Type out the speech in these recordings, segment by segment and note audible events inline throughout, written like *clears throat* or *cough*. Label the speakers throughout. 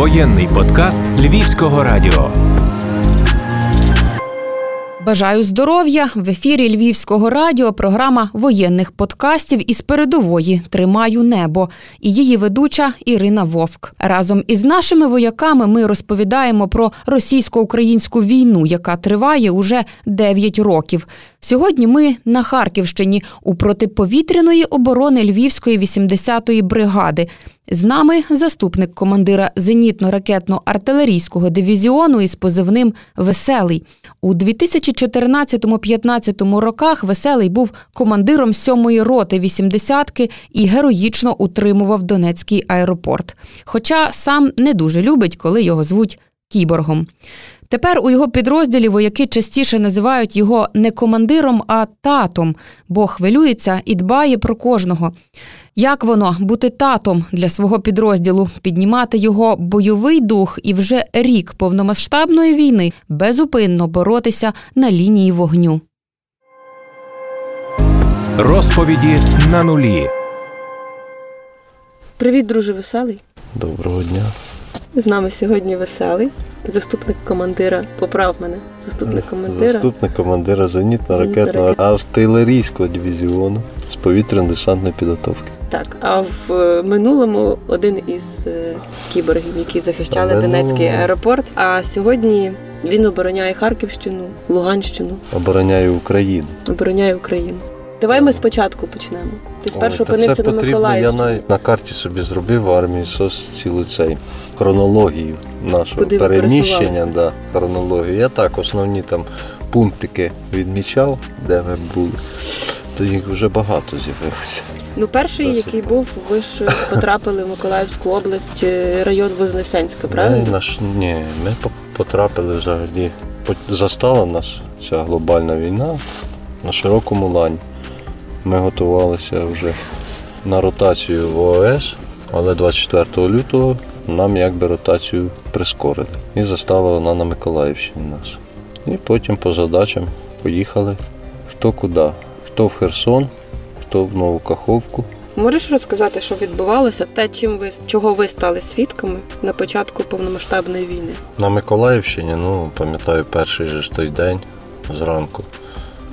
Speaker 1: Воєнний подкаст Львівського радіо.
Speaker 2: Бажаю здоров'я в ефірі Львівського радіо. Програма воєнних подкастів із передової Тримаю небо і її ведуча Ірина Вовк. Разом із нашими вояками ми розповідаємо про російсько-українську війну, яка триває уже 9 років. Сьогодні ми на Харківщині у протиповітряної оборони Львівської 80-ї бригади. З нами заступник командира зенітно-ракетно-артилерійського дивізіону із позивним Веселий. У 2014-15 роках Веселий був командиром 7-ї роти 80-ки і героїчно утримував Донецький аеропорт. Хоча сам не дуже любить, коли його звуть кіборгом. Тепер у його підрозділі вояки частіше називають його не командиром, а татом, бо хвилюється і дбає про кожного. Як воно бути татом для свого підрозділу, піднімати його бойовий дух і вже рік повномасштабної війни безупинно боротися на лінії вогню?
Speaker 1: Розповіді на нулі.
Speaker 3: Привіт, друже веселий.
Speaker 4: Доброго дня.
Speaker 3: З нами сьогодні веселий, заступник командира. Поправ мене, заступник командира.
Speaker 4: Заступник командира зенітно-ракетного артилерійського дивізіону з повітряно-десантної підготовки.
Speaker 3: Так, а в е, минулому один із е, кіборгів, які захищали
Speaker 4: В
Speaker 3: Донецький
Speaker 4: минулому.
Speaker 3: аеропорт. А сьогодні він обороняє Харківщину, Луганщину,
Speaker 4: Обороняє Україну.
Speaker 3: обороняє Україну. Давай ми спочатку почнемо. Ти спершу
Speaker 4: Ой, та
Speaker 3: опинився
Speaker 4: це
Speaker 3: на
Speaker 4: потрібно. Я навіть на карті собі зробив в армії СОС цілу цей хронологію нашого
Speaker 3: Куди ви
Speaker 4: переміщення.
Speaker 3: пересувалися?
Speaker 4: Да, хронологію. Я так основні там пунктики відмічав, де ми були. То їх вже багато з'явилося.
Speaker 3: Ну, перший,
Speaker 4: Досить.
Speaker 3: який був, ви ж потрапили в Миколаївську область, е, район Вознесенська,
Speaker 4: Ми,
Speaker 3: правильно?
Speaker 4: наш, ні, ми по- потрапили взагалі. по- Застала нас ця глобальна війна на широкому лані. Ми готувалися вже на ротацію в ООС, але 24 лютого нам якби ротацію прискорили. І застала вона на Миколаївщині нас. І потім по задачам поїхали хто куди. Хто в Херсон, хто в Нову Каховку.
Speaker 3: Можеш розказати, що відбувалося, те, чим ви чого ви стали свідками на початку повномасштабної війни?
Speaker 4: На Миколаївщині, ну, пам'ятаю, перший же ж той день зранку.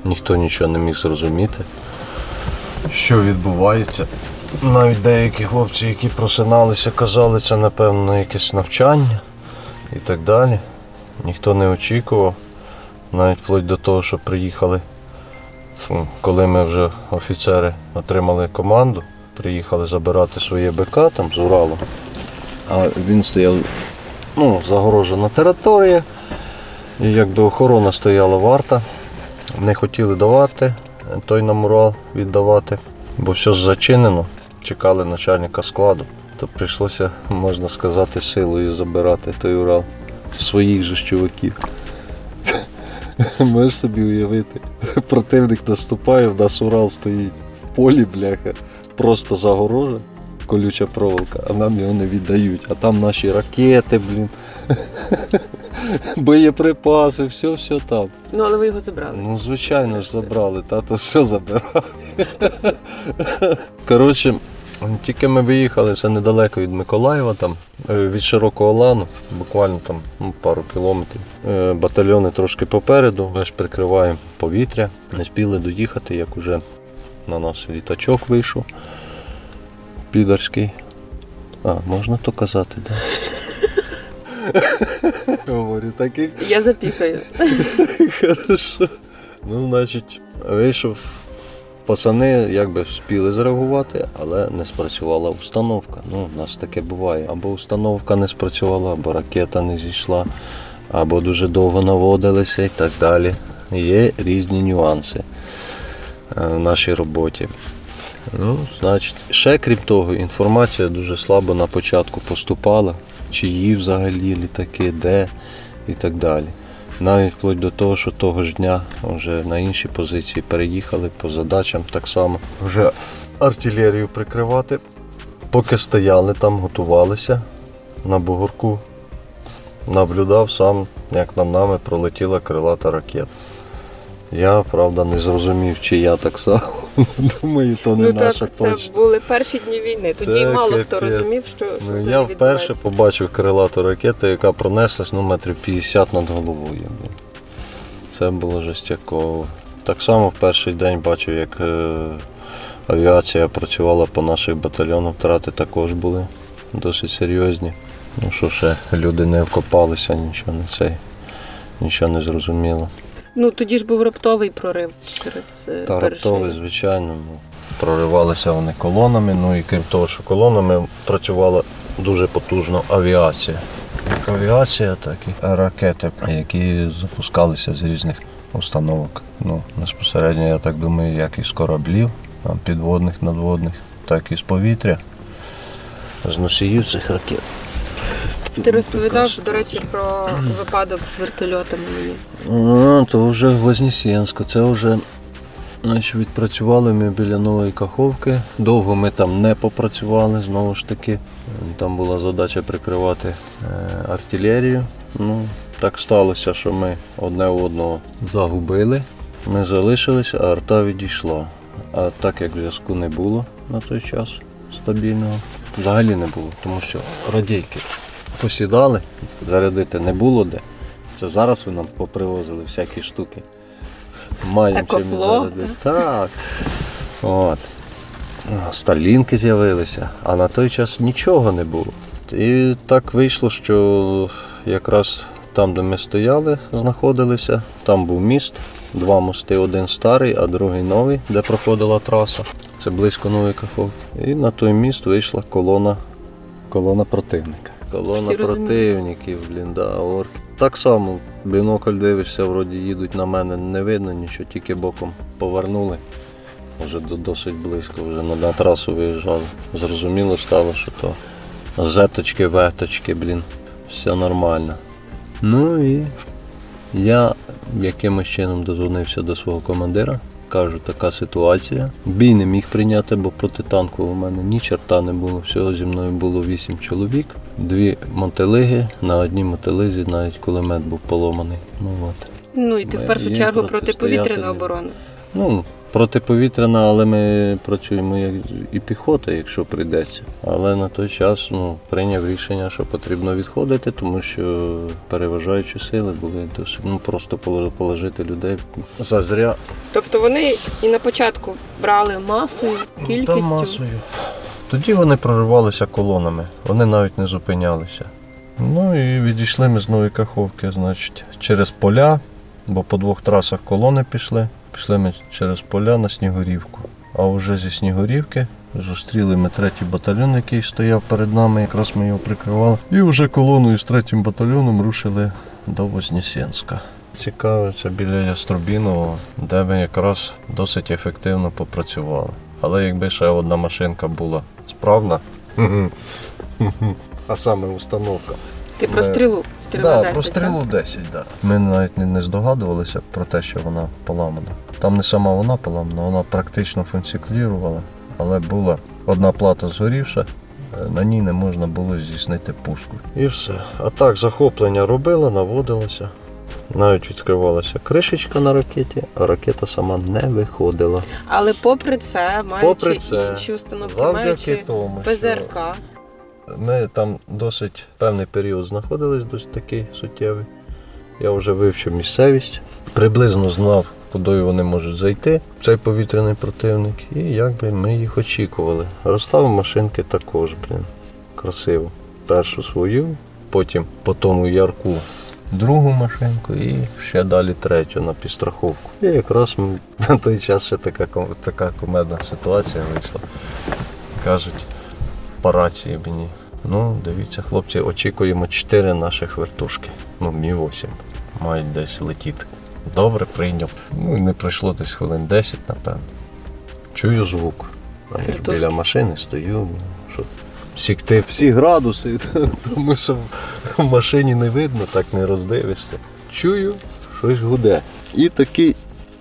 Speaker 4: Ніхто нічого не міг зрозуміти, що відбувається. Навіть деякі хлопці, які просиналися, казали, це напевно якесь навчання і так далі. Ніхто не очікував, навіть вплоть до того, що приїхали, коли ми вже офіцери отримали команду, приїхали забирати своє БК там з Уралу. А він стояв ну, загорожена територія. І якби охорона стояла варта. Не хотіли давати той нам Урал віддавати, бо все зачинено. Чекали начальника складу. То прийшлося, можна сказати, силою забирати той Урал своїх же ж чуваків. Можеш собі уявити. Противник наступає, в нас Урал стоїть в полі, бляха, просто загорожа, колюча проволока, а нам його не віддають. А там наші ракети, блін. Боєприпаси, все, все там.
Speaker 3: Ну, але ви його забрали.
Speaker 4: Ну, звичайно ж, забрали, тато все забирав. *laughs* Коротше, тільки ми виїхали, це недалеко від Миколаєва, там, е, від Широкого Лану, буквально там ну, пару кілометрів. Е, Батальйони трошки попереду, ми ж прикриваємо повітря. Не спіли доїхати, як уже на нас літачок вийшов. Підарський. А, можна то казати, так? *laughs* Говорю, таких
Speaker 3: Я запікаю. *laughs*
Speaker 4: Хорошо. Ну, значить, вийшов. Пацани якби вспіли зреагувати, але не спрацювала установка. Ну, у нас таке буває. Або установка не спрацювала, або ракета не зійшла, або дуже довго наводилися і так далі. Є різні нюанси е, в нашій роботі. Ну, значить, ще крім того, інформація дуже слабо на початку поступала, чиї взагалі літаки, де і так далі. Навіть вплоть до того, що того ж дня вже на інші позиції переїхали по задачам так само. Вже артилерію прикривати. Поки стояли там, готувалися на бугорку, наблюдав сам, як над нами пролетіла крилата ракета. Я, правда, не зрозумів, чи я так само. *laughs* Думаю, то не
Speaker 3: Ну
Speaker 4: наша
Speaker 3: так, це
Speaker 4: точно.
Speaker 3: були перші дні війни. Тоді
Speaker 4: Це
Speaker 3: мало хто розумів, що, що
Speaker 4: Ну, я вперше побачив крилату ракету, яка пронеслась ну, метрів 50 над головою. Це було жестяково. Так само в перший день бачив, як е, авіація працювала по наших батальйонах. Втрати також були досить серйозні. Ну що ще, люди не вкопалися, нічого не цей, нічого не зрозуміло.
Speaker 3: Ну тоді ж був раптовий прорив через е,
Speaker 4: Та
Speaker 3: перший.
Speaker 4: раптові, звичайно. Ну, проривалися вони колонами, ну і крім того, що колонами працювала дуже потужно авіація. Як авіація, так і ракети, які запускалися з різних установок. Ну, безпосередньо, я так думаю, як і з кораблів, підводних, надводних, так і з повітря. З носіїв цих ракет.
Speaker 3: Ти розповідав, до речі, про випадок з вертольотами мені.
Speaker 4: То вже в Вознесенську. Це вже значить, відпрацювали ми біля нової каховки. Довго ми там не попрацювали, знову ж таки. Там була задача прикривати е, артилерію. Ну, так сталося, що ми одне одного загубили. Ми залишилися, а арта відійшла. А так як зв'язку не було на той час стабільного, взагалі не було, тому що радійки посідали, зарядити не було де. Це зараз ви нам попривозили всякі штуки. Маємо чим зарядити. Так. От. Сталінки з'явилися, а на той час нічого не було. І так вийшло, що якраз там, де ми стояли, знаходилися, там був міст, два мости, один старий, а другий новий, де проходила траса. Це близько нової каховки. І на той міст вийшла колона, колона противника. Колона
Speaker 3: Всі
Speaker 4: противників, блін, да, орки. Так само, бінокль дивишся, вроді їдуть на мене, не видно нічого, тільки боком повернули. Вже досить близько, вже на, на трасу виїжджали. Зрозуміло стало, що то зеточки, веточки, блін, все нормально. Ну і я якимось чином дозвонився до свого командира. Кажу, така ситуація. Бій не міг прийняти, бо проти танку у мене ні чорта не було. Всього зі мною було вісім чоловік, дві мотелиги, На одній мотелизі навіть кулемет був поломаний. Ну от.
Speaker 3: Ну і ти
Speaker 4: Ми
Speaker 3: в першу чергу проти
Speaker 4: повітряної
Speaker 3: оборони?
Speaker 4: Ну, протиповітряна, але ми працюємо як і піхота, якщо прийдеться. Але на той час ну, прийняв рішення, що потрібно відходити, тому що переважаючі сили були досить. Ну просто положити людей зазря.
Speaker 3: Тобто вони і на початку брали масою, кількістю.
Speaker 4: Та масою. Тоді вони проривалися колонами, вони навіть не зупинялися. Ну і відійшли ми з Нової Каховки, значить, через поля, бо по двох трасах колони пішли. Пішли ми через поля на Снігурівку. А вже зі Снігурівки зустріли ми третій батальйон, який стояв перед нами, якраз ми його прикривали. І вже колоною з третім батальйоном рушили до Вознесенська. Цікаво, це біля Яструбінового, де ми якраз досить ефективно попрацювали. Але якби ще одна машинка була справна, *laughs* а саме установка.
Speaker 3: Ти про
Speaker 4: Ми-
Speaker 3: стрілу.
Speaker 4: Да,
Speaker 3: 10,
Speaker 4: про стрілу 10, да. Ми навіть не, здогадувалися про те, що вона поламана. Там не сама вона поламана, вона практично функціонувала, але була одна плата згорівша, е, на ній не можна було здійснити пуску. І все. А так захоплення робила, наводилося. Навіть відкривалася кришечка на ракеті, а ракета сама не виходила.
Speaker 3: Але попри це, маючи
Speaker 4: Попри це,
Speaker 3: інші установки,
Speaker 4: Завдяки
Speaker 3: маючи
Speaker 4: тому, що
Speaker 3: ПЗРК,
Speaker 4: Ми там досить певний період знаходились, досить такий суттєвий. Я вже вивчив місцевість, приблизно знав, куди вони можуть зайти, цей повітряний противник, і якби ми їх очікували. Розставив машинки також, блін. Красиво. Першу свою, потім по тому ярку другу машинку і ще далі третю на підстраховку. І якраз на той час ще така, така комедна ситуація вийшла. Кажуть, по рації мені. Ну, дивіться, хлопці, очікуємо 4 наших вертушки. Ну, Мі 8 мають десь летіти. Добре, прийняв. Ну і не пройшло десь хвилин 10, напевно. Чую звук. А
Speaker 3: Вертушки.
Speaker 4: біля машини стою, ну, щоб сікти всі градуси, *laughs* тому що в машині не видно, так не роздивишся. Чую, щось гуде. І такі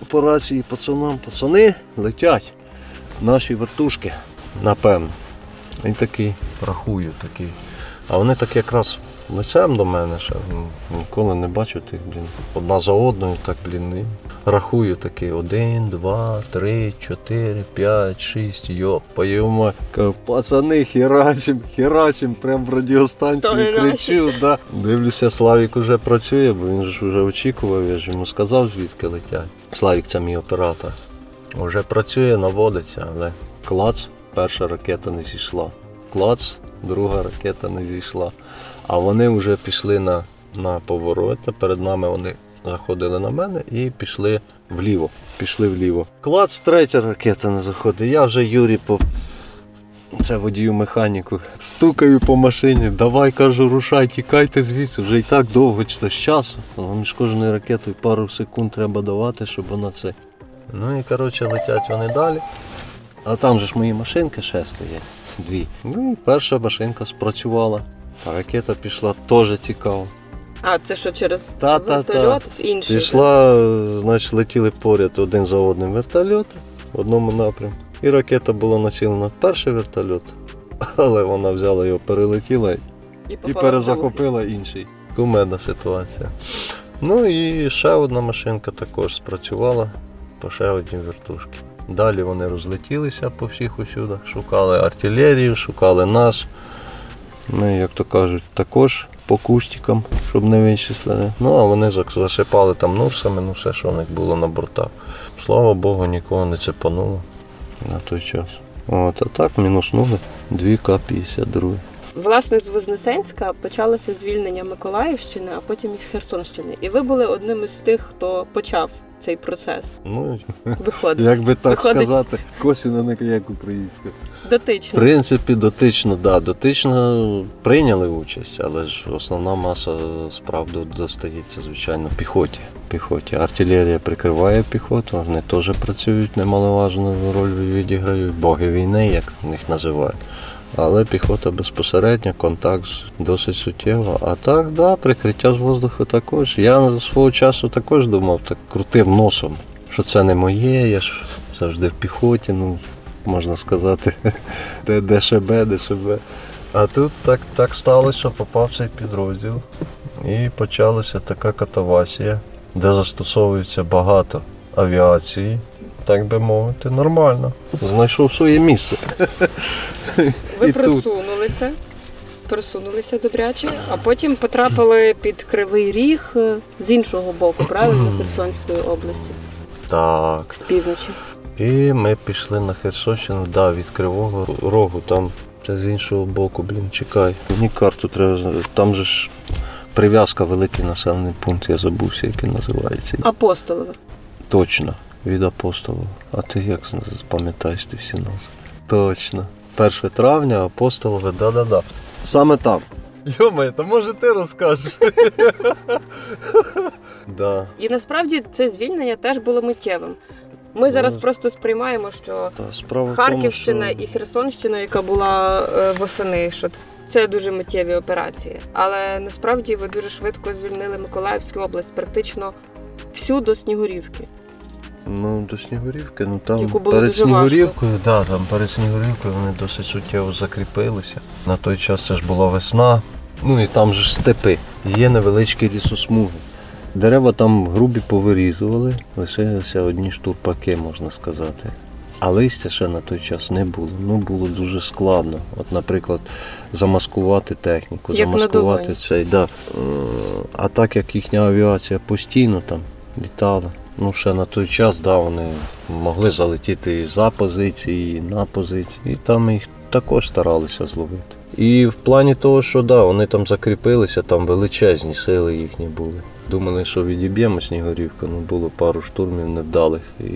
Speaker 4: по рації пацанам, пацани летять наші вертушки, напевно. І такий рахую такий. А вони так якраз лицем до мене ще. ну, Ніколи не бачив тих, блін. Одна за одною, так, блін. І рахую такий. Один, два, три, чотири, п'ять, шість, йоп, поїмо. Кажу, пацани, херачим, херачим, прям в радіостанцію
Speaker 3: То
Speaker 4: кричу. Да. Дивлюся, Славік уже працює, бо він ж вже очікував, я ж йому сказав, звідки летять. Славік це мій оператор. Вже працює, наводиться, але клац, перша ракета не зійшла. Клац, друга ракета не зійшла. А вони вже пішли на, на поворот. Перед нами вони заходили на мене і пішли вліво. Пішли вліво. Клац, третя ракета не заходить. Я вже Юрій по. Це водію механіку. Стукаю по машині, давай кажу, рушай, тікайте звідси, вже і так довго це з часу. Між кожною ракетою пару секунд треба давати, щоб вона це. Ну і коротше летять вони далі. А там же ж мої машинки ще стоять. Дві. Ну і перша машинка спрацювала. А ракета пішла теж цікаво.
Speaker 3: А це що через
Speaker 4: Та-та-та.
Speaker 3: в інший?
Speaker 4: Пішла, значить, летіли поряд один за одним вертольоти в одному напрямку. І ракета була націлена в перший вертольот, *laughs* але вона взяла його, перелетіла
Speaker 3: і,
Speaker 4: і перезахопила інший. Кумедна ситуація. Ну і ще одна машинка також спрацювала по ще одній вертушці. Далі вони розлетілися по всіх усюдах, шукали артилерію, шукали нас. Ми, як то кажуть, також по кустикам, щоб не вичислили. Ну, а вони засипали там нурсами, ну все, що в них було на бортах. Слава Богу, нікого не цепануло на той час. От, а так мінуснули 2 К-52.
Speaker 3: Власне, з Вознесенська почалося звільнення Миколаївщини, а потім і Херсонщини. І ви були одним із тих, хто почав цей процес.
Speaker 4: Ну,
Speaker 3: Виходить.
Speaker 4: як би так
Speaker 3: Виходить-
Speaker 4: сказати, Косіна не як українська. В принципі, дотично, да, дотично прийняли участь, але ж основна маса справ достається, звичайно, піхоті. піхоті. Артилерія прикриває піхоту, вони теж працюють, немаловажну роль відіграють, боги війни, як їх називають. Але піхота безпосередньо, контакт досить суттєво. А так, да, прикриття з воздуху також. Я свого часу також думав, так крутив носом, що це не моє, я ж завжди в піхоті, ну, можна сказати, *laughs* де ДШБ, ДШБ. А тут так, так сталося, що попав цей підрозділ. І почалася така катавасія, де застосовується багато авіації, так би мовити, нормально. Знайшов своє місце.
Speaker 3: Ви
Speaker 4: І
Speaker 3: просунулися, просунулися добряче, а потім потрапили під Кривий Ріг е, з іншого боку, правильно, *clears throat* Херсонської області,
Speaker 4: Так.
Speaker 3: з півночі.
Speaker 4: І ми пішли на Херсонщину, да, від Кривого Рогу, там це з іншого боку, блін, чекай. Мені карту треба. Там же ж прив'язка великий населений пункт, я забувся, який називається.
Speaker 3: Апостолове.
Speaker 4: Точно, від апостолів. А ти як пам'ятаєш ти всі назви? Точно. 1 травня, апостолове, да-да-да. Саме там. Йома, то може ти розкажеш? *laughs* да.
Speaker 3: І насправді це звільнення теж було миттєвим. Ми зараз просто сприймаємо, що
Speaker 4: Та
Speaker 3: Харківщина
Speaker 4: тому,
Speaker 3: і Херсонщина, яка була е, восени, що це дуже миттєві операції. Але насправді ви дуже швидко звільнили Миколаївську область, практично всю до Снігурівки.
Speaker 4: Ну, до Снігурівки, ну там
Speaker 3: було
Speaker 4: перед
Speaker 3: дуже.
Speaker 4: Снігурівкою, да, там перед Снігурівкою вони досить суттєво закріпилися. На той час це ж була весна. Ну і там же ж степи. Є невеличкі лісосмуги. Дерева там грубі повирізували, лишилися одні штурпаки, можна сказати. А листя ще на той час не було. Ну було дуже складно. От, наприклад, замаскувати техніку,
Speaker 3: Як на
Speaker 4: замаскувати
Speaker 3: долоні.
Speaker 4: цей. Да. Е, А так як їхня авіація постійно там літала. Ну, ще на той час, да, вони могли залетіти і за позиції, і на позиції, і там їх також старалися зловити. І в плані того, що да, вони там закріпилися, там величезні сили їхні були. Думали, що відіб'ємо Снігурівку, ну було пару штурмів невдалих і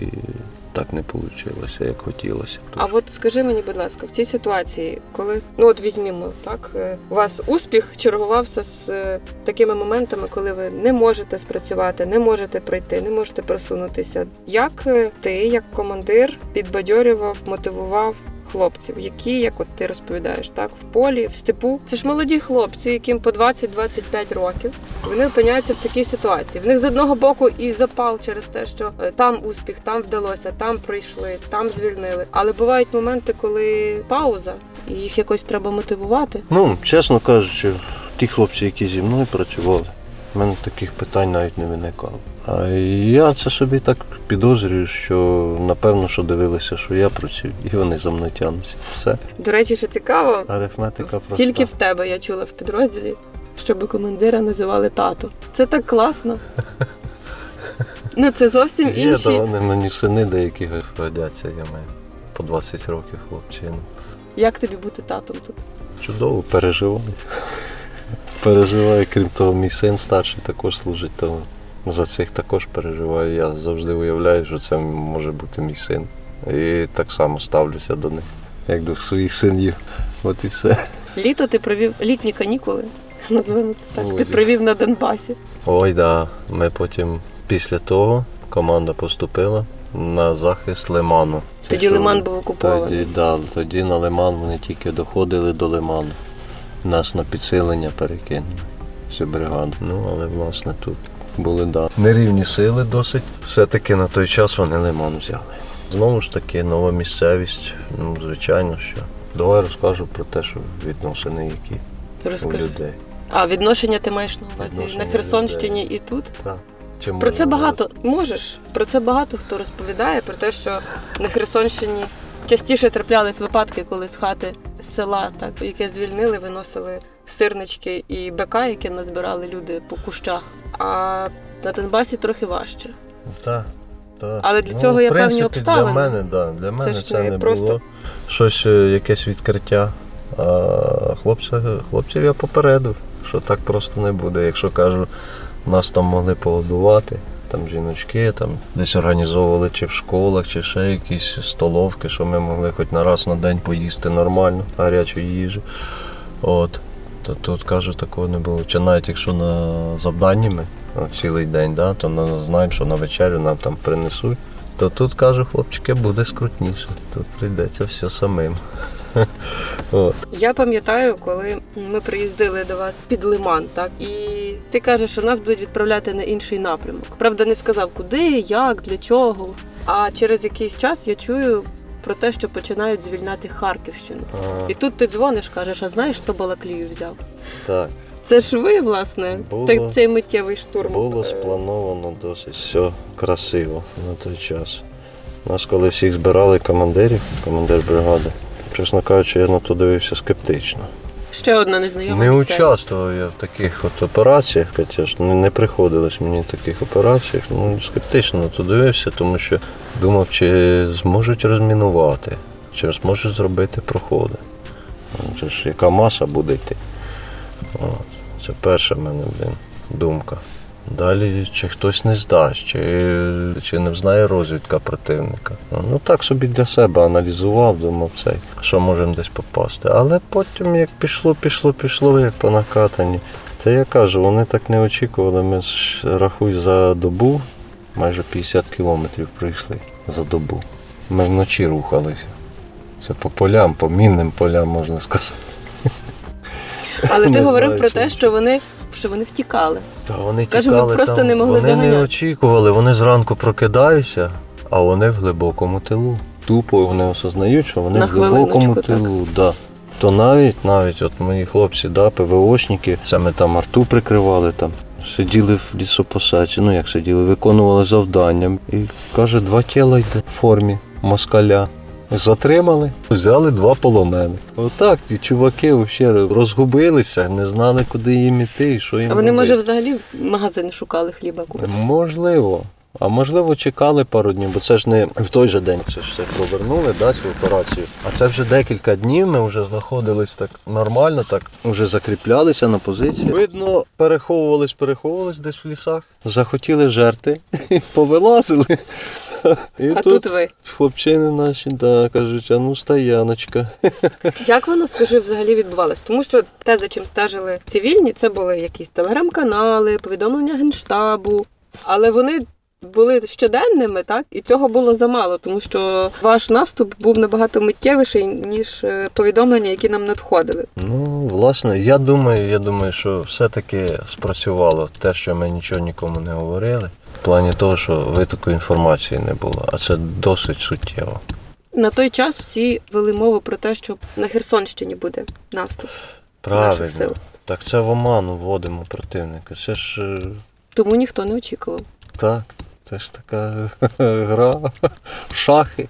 Speaker 4: так не вийшло, як хотілося.
Speaker 3: А от скажи мені, будь ласка, в цій ситуації, коли ну от візьмімо так, е, у вас успіх чергувався з е, такими моментами, коли ви не можете спрацювати, не можете прийти, не можете просунутися. Як е, ти, як командир, підбадьорював, мотивував? Хлопців, які, як от ти розповідаєш, так в полі, в степу. Це ж молоді хлопці, яким по 20-25 років. Вони опиняються в такій ситуації. В них з одного боку і запал через те, що е, там успіх, там вдалося, там пройшли, там звільнили. Але бувають моменти, коли пауза, і їх якось треба мотивувати.
Speaker 4: Ну, чесно кажучи, ті хлопці, які зі мною працювали, в мене таких питань навіть не виникало. А я це собі так підозрюю, що напевно, що дивилися, що я працюю, і вони за мною тягнуться. Все.
Speaker 3: До речі, що цікаво,
Speaker 4: Арифметика проста.
Speaker 3: тільки в тебе я чула в підрозділі, щоб командира називали тато. Це так класно. Ну це зовсім
Speaker 4: Є,
Speaker 3: інші.
Speaker 4: та вони мені сини деякі годяться, я маю по 20 років хлопчину.
Speaker 3: Як тобі бути татом тут?
Speaker 4: Чудово, переживаю. Переживаю, крім того, мій син старший також служить, то за цих також переживаю. Я завжди уявляю, що це може бути мій син. І так само ставлюся до них, як до своїх синів. От і все.
Speaker 3: Літо ти провів літні канікули, назвемо це так.
Speaker 4: Ой,
Speaker 3: Ти провів на Донбасі.
Speaker 4: Ой, да. Ми потім після того команда поступила на захист Лиману. Це
Speaker 3: Тоді
Speaker 4: що
Speaker 3: Лиман був окупований.
Speaker 4: Тоді, да, тоді на Лиман вони тільки доходили до Лиману. Нас на підсилення перекинули всю бригаду. Ну, але власне тут були да. нерівні сили досить. Все-таки на той час вони Лиман взяли. Знову ж таки, нова місцевість. Ну, звичайно, що. Давай розкажу про те, що відносини які у людей.
Speaker 3: А відношення ти маєш на увазі
Speaker 4: Відношення
Speaker 3: на Херсонщині і тут?
Speaker 4: Так. Чим
Speaker 3: Про це багато можеш. Про це багато хто розповідає, про те, що на Херсонщині частіше траплялись випадки, коли з хати села, так, яке звільнили, виносили сирнички і бека, які назбирали люди по кущах. А на Донбасі трохи важче.
Speaker 4: Так. так.
Speaker 3: Але для
Speaker 4: Ну,
Speaker 3: цього є певні
Speaker 4: принципі,
Speaker 3: обставини.
Speaker 4: Для мене, да, для мене
Speaker 3: ж
Speaker 4: це,
Speaker 3: не
Speaker 4: не
Speaker 3: просто-
Speaker 4: було щось, е, якесь відкриття. А хлопця, хлопців я попередив, що так просто не буде. Якщо кажу, нас там могли погодувати, там жіночки, там десь організовували чи в школах, чи ще якісь столовки, що ми могли хоч на раз на день поїсти нормально, гарячу їжі. От. То тут кажу, такого не було. Чи навіть якщо на завданні цілий день, да, то ми знаємо, що на вечерю нам там принесуть. То тут кажу, хлопчики, буде скрутніше. Тут прийдеться все самим. *laughs* От.
Speaker 3: Я пам'ятаю, коли ми приїздили до вас під Лиман, так і ти кажеш, що нас будуть відправляти на інший напрямок. Правда, не сказав, куди, як, для чого. А через якийсь час я чую про те, що починають звільняти Харківщину.
Speaker 4: А,
Speaker 3: І тут ти дзвониш, кажеш, а знаєш, хто Балаклію взяв?
Speaker 4: так,
Speaker 3: Це ж ви, власне,
Speaker 4: Було-
Speaker 3: так, цей миттєвий штурм.
Speaker 4: було сплановано досить все красиво на той час. Нас, коли всіх збирали командирів, командир бригади, чесно кажучи, я на то дивився скептично.
Speaker 3: Ще одна незнайома
Speaker 4: Не участвував я в таких от операціях, звісно, не, не приходилось мені в таких операціях. Ну, скептично на то дивився, тому що думав, чи зможуть розмінувати, чи зможуть зробити проходи. Це ж яка маса буде йти. От. Це перша в мене блін, думка. Далі, чи хтось не здасть, чи, чи не знає розвідка противника. Ну так собі для себе аналізував, думав цей, що можемо десь попасти. Але потім, як пішло, пішло, пішло, як по накатані. Та я кажу, вони так не очікували. Ми ж рахуй за добу, майже 50 кілометрів пройшли за добу. Ми вночі рухалися. Це по полям, по мінним полям, можна сказати.
Speaker 3: Але ти говорив
Speaker 4: знаю,
Speaker 3: про
Speaker 4: чому.
Speaker 3: те, що вони, що вони втікали.
Speaker 4: Та вони
Speaker 3: Каже, ми просто
Speaker 4: там.
Speaker 3: не могли
Speaker 4: Вони не очікували, вони зранку прокидаються, а вони в глибокому тилу. Тупо вони осознають, що вони
Speaker 3: На
Speaker 4: в глибокому тилу. Да. То навіть, навіть от мої хлопці, да, ПВОшники, саме там арту прикривали там. Сиділи в лісопосадці, ну як сиділи, виконували завдання. І каже, два тіла йде в формі москаля. Затримали, взяли два полонених. Отак ті чуваки взагалі розгубилися, не знали, куди їм іти і що їм
Speaker 3: А вони, може,
Speaker 4: робити.
Speaker 3: взагалі магазин шукали хліба купити.
Speaker 4: Можливо. А можливо, чекали пару днів, бо це ж не в той же день це ж все провернули, да, цю операцію. А це вже декілька днів. Ми вже знаходились так нормально, так вже закріплялися на позиції. Видно, переховувались, переховувались десь в лісах. Захотіли жерти, *laughs* повилазили. І
Speaker 3: А тут ви.
Speaker 4: хлопчини наші, да, кажуть, а ну стояночка. *laughs*
Speaker 3: Як воно, скажи, взагалі відбувалось? Тому що те, за чим стежили цивільні, це були якісь телеграм-канали, повідомлення генштабу, але вони. Були щоденними, так і цього було замало, тому що ваш наступ був набагато миттєвіший ніж е, повідомлення, які нам надходили.
Speaker 4: Ну, власне, я думаю, я думаю, що все-таки спрацювало те, що ми нічого нікому не говорили. Плані того, що витоку інформації не було, а це досить суттєво.
Speaker 3: На той час всі вели мову про те, що на Херсонщині буде наступ.
Speaker 4: Правильно.
Speaker 3: наших сил.
Speaker 4: Так це в оману вводимо противника. Це ж е,
Speaker 3: Тому ніхто не очікував.
Speaker 4: так, це ж така *laughs* гра в шахи,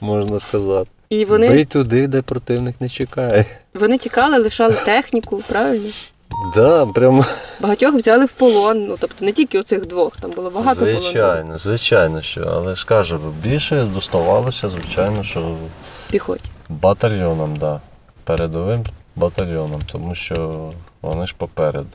Speaker 4: можна сказати.
Speaker 3: І вони,
Speaker 4: Бий туди, де противник не чекає.
Speaker 3: вони тікали, лишали техніку, правильно?
Speaker 4: Да, прямо
Speaker 3: Багатьох взяли в полон. Ну тобто не тільки оцих двох, там було багато полонених.
Speaker 4: звичайно, звичайно, що. Але ж кажу, більше доставалося, звичайно, що
Speaker 3: піхоті.
Speaker 4: батальйонам, да. Передовим батальйонам, тому що вони ж попереду.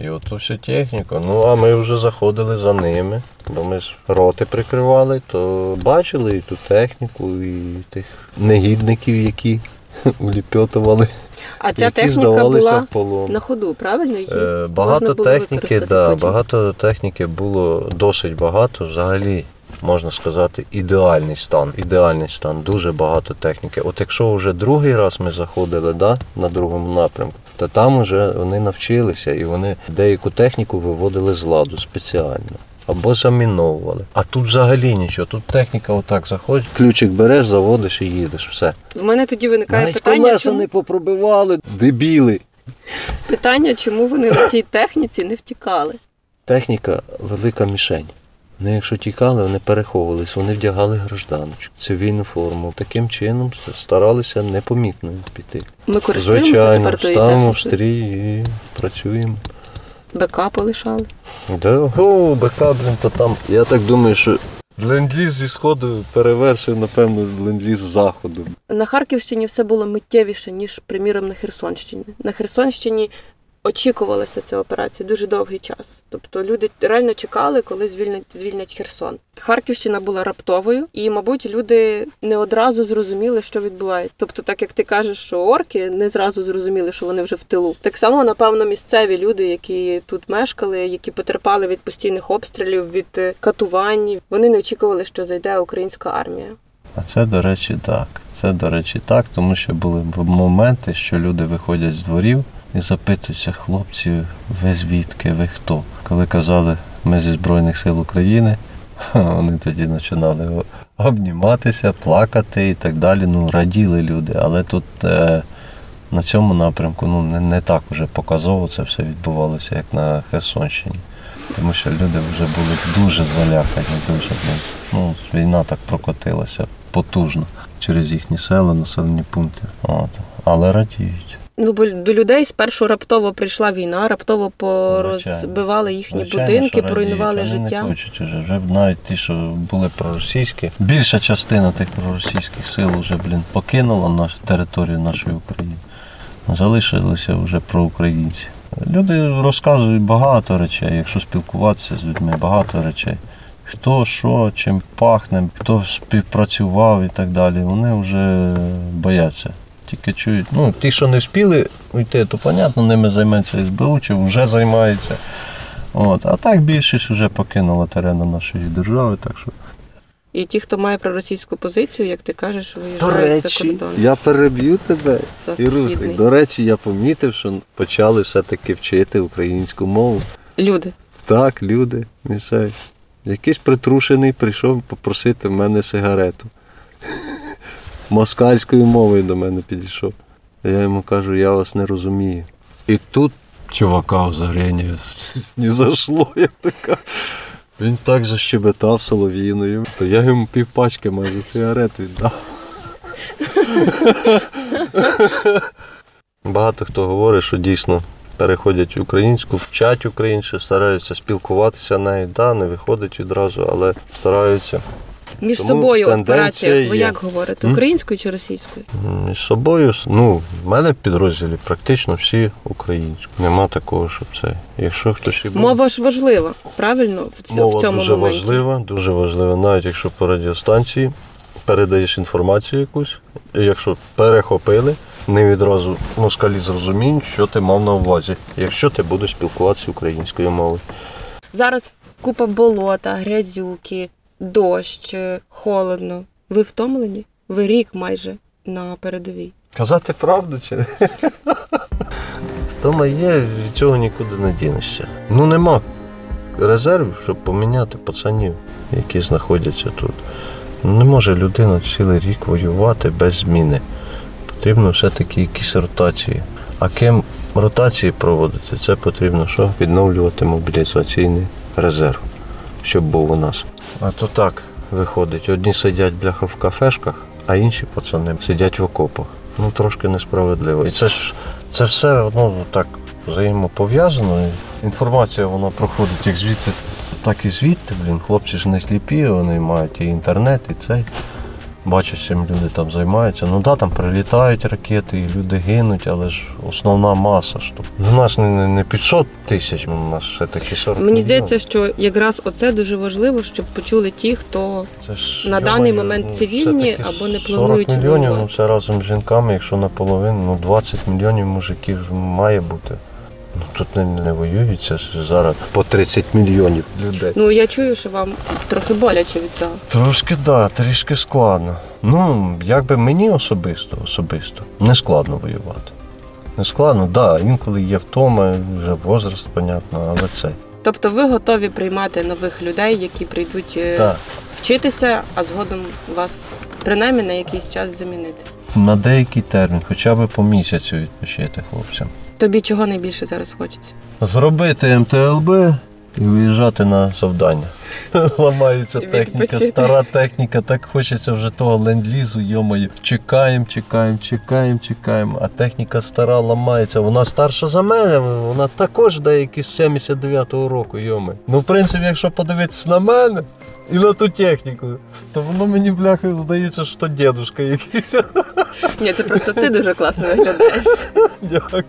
Speaker 4: І оту всю техніку. Ну а ми вже заходили за ними, бо ми ж роти прикривали, то бачили і ту техніку, і тих негідників, які *laughs* уліпьотували,
Speaker 3: А ця
Speaker 4: які
Speaker 3: техніка була
Speaker 4: полон.
Speaker 3: на ходу, правильно? Її
Speaker 4: Е,
Speaker 3: можна
Speaker 4: Багато
Speaker 3: було
Speaker 4: техніки, да,
Speaker 3: потім.
Speaker 4: багато техніки було досить багато. Взагалі, можна сказати, ідеальний стан. Ідеальний стан, дуже багато техніки. От якщо вже другий раз ми заходили да, на другому напрямку, то там вже вони навчилися і вони деяку техніку виводили з ладу спеціально. Або заміновували. А тут взагалі нічого. Тут техніка отак заходить, ключик береш, заводиш і їдеш. Все.
Speaker 3: В мене тоді виникає
Speaker 4: Навіть
Speaker 3: питання,
Speaker 4: колеса
Speaker 3: чому,
Speaker 4: не попробивали, дебіли.
Speaker 3: питання, чому вони на цій техніці не втікали.
Speaker 4: Техніка велика мішень. Вони, якщо тікали, вони переховувались, вони вдягали гражданочку, цивільну форму. Таким чином старалися непомітно піти.
Speaker 3: Ми користуємося
Speaker 4: Звичайно,
Speaker 3: тепер тою
Speaker 4: ставимо в стрій і працюємо.
Speaker 3: БК полишали.
Speaker 4: Да, о, БК, блін, то там. Я так думаю, що ленд-ліз зі сходу перевершив, напевно, ленд-ліз з заходу.
Speaker 3: На Харківщині все було миттєвіше, ніж, приміром, на Херсонщині. На Херсонщині очікувалася ця операція дуже довгий час. Тобто люди реально чекали, коли звільнять, звільнять Херсон. Харківщина була раптовою, і, мабуть, люди не одразу зрозуміли, що відбувається. Тобто, так як ти кажеш, що орки не зразу зрозуміли, що вони вже в тилу. Так само, напевно, місцеві люди, які тут мешкали, які потерпали від постійних обстрілів, від е, катувань, вони не очікували, що зайде українська армія.
Speaker 4: А це, до речі, так. Це, до речі, так, тому що були моменти, що люди виходять з дворів і запитуються, хлопці, ви звідки, ви хто? Коли казали, ми зі Збройних сил України, *laughs* вони тоді починали обніматися, плакати і так далі. Ну, раділи люди. Але тут е, на цьому напрямку ну, не, не так вже показово це все відбувалося, як на Херсонщині. Тому що люди вже були дуже залякані, дуже. Ну, війна так прокотилася потужно через їхні села, населені пункти. От. Але радіють.
Speaker 3: Ну, бо до людей спершу раптово прийшла війна, раптово порозбивали їхні
Speaker 4: Звичайно,
Speaker 3: будинки, поруйнували
Speaker 4: Вони
Speaker 3: життя.
Speaker 4: Не хочуть уже. Вже навіть ті, що були проросійські, більша частина тих проросійських сил вже, блін, покинула нашу територію нашої України. Залишилися вже проукраїнці. Люди розказують багато речей, якщо спілкуватися з людьми, багато речей. Хто що, чим пахне, хто співпрацював і так далі. Вони вже бояться. Тільки чують. Ну, ті, що не встигли уйти, то понятно, ними займеться СБУ, чи вже займається. От. А так більшість вже покинула терени нашої держави. Так що.
Speaker 3: І ті, хто має проросійську позицію, як ти кажеш, виїжджають за кордон.
Speaker 4: я переб'ю тебе. Ірусик, до речі, я помітив, що почали все-таки вчити українську мову.
Speaker 3: Люди.
Speaker 4: Так, люди місцеві. Якийсь притрушений прийшов попросити в мене сигарету. Москальською мовою до мене підійшов. Я йому кажу, я вас не розумію. І тут чувака взагалі *laughs* не зашло, як така. Він так защебетав солов'їною, то я йому півпачки майже сигарет віддав. *laughs* Багато хто говорить, що дійсно переходять в українську, вчать українську, стараються спілкуватися нею. Да, не виходить відразу, але стараються
Speaker 3: Між
Speaker 4: Тому
Speaker 3: собою операція, ви
Speaker 4: є.
Speaker 3: як говорите, українською чи російською?
Speaker 4: між собою. Ну, в мене в підрозділі практично всі українські. Нема такого, щоб це. Якщо хтось і був,
Speaker 3: Мова ж важлива, правильно? В, ць-
Speaker 4: мова
Speaker 3: в цьому
Speaker 4: дуже
Speaker 3: моменті.
Speaker 4: важлива, дуже важлива. Навіть якщо по радіостанції передаєш інформацію якусь, і якщо перехопили, не відразу москалі зрозуміють, що ти мав на увазі, якщо ти будеш спілкуватися українською мовою.
Speaker 3: Зараз купа болота, грязюки, дощ, е, холодно. Ви втомлені? Ви рік майже на передовій.
Speaker 4: Казати правду чи не? Втома є, від цього нікуди не дінешся. Ну нема резервів, щоб поміняти пацанів, які знаходяться тут. Не може людина цілий рік воювати без зміни. Потрібно все-таки якісь ротації. А ким ротації проводити, це потрібно що? Відновлювати мобілізаційний резерв, щоб був у нас. А то так виходить. Одні сидять бляха в кафешках, а інші пацани сидять в окопах. Ну трошки несправедливо. І це ж це все ну, так взаємопов'язано. Інформація вона проходить як звідти, так і звідти. Блін, хлопці ж не сліпі, вони мають і інтернет, і цей. Бачать, чим люди там займаються. Ну да, там прилітають ракети, і люди гинуть, але ж основна маса ж тут. У нас не, не, не 500 тисяч, у нас все таки 40
Speaker 3: Мені здається, що якраз оце дуже важливо, щоб почули ті, хто
Speaker 4: ж,
Speaker 3: на даний
Speaker 4: йо-моє,
Speaker 3: момент
Speaker 4: ну,
Speaker 3: цивільні або не
Speaker 4: 40
Speaker 3: планують
Speaker 4: мільйонів, ну це разом з жінками, якщо наполовину, ну 20 мільйонів мужиків має бути. Ну тут не, не воюється зараз по 30 мільйонів людей.
Speaker 3: ну я чую, що вам трохи боляче від цього.
Speaker 4: Трошки да, трішки складно. Ну, якби мені особисто, особисто, не складно воювати. Не складно, да, інколи є втома, вже возраст, понятно, але це.
Speaker 3: Тобто ви готові приймати нових людей, які прийдуть е,
Speaker 4: Так.
Speaker 3: вчитися, а згодом вас принаймні на якийсь час замінити.
Speaker 4: На деякий термін, хоча б по місяцю відпочити хлопцям.
Speaker 3: Тобі чого найбільше зараз хочеться?
Speaker 4: Зробити МТЛБ і виїжджати на завдання. *laughs* Ламається техніка, стара техніка, так хочеться вже того ленд-лізу, йомаю. Чекаємо, чекаємо, чекаємо, чекаємо. А техніка стара ламається. Вона старша за мене, вона також деякі з 79-го року, йоми. Ну, в принципі, якщо подивитися на мене і на ту техніку, то воно мені бляха здається, що дедушка якийсь. *laughs*
Speaker 3: Ні, це просто ти дуже класно виглядаєш. *laughs*
Speaker 4: Дякую.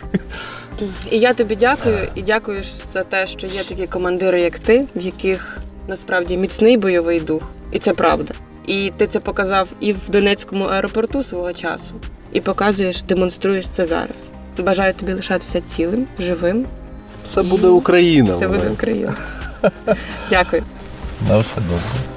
Speaker 3: І я тобі дякую, і дякую за те, що є такі командири, як ти, в яких насправді міцний бойовий дух, і це правда. І ти це показав і в Донецькому аеропорту свого часу, і показуєш, демонструєш це зараз. Бажаю тобі лишатися цілим, живим.
Speaker 4: Все буде Україна.
Speaker 3: Все буде Україна. *laughs* Дякую.
Speaker 4: На все добре.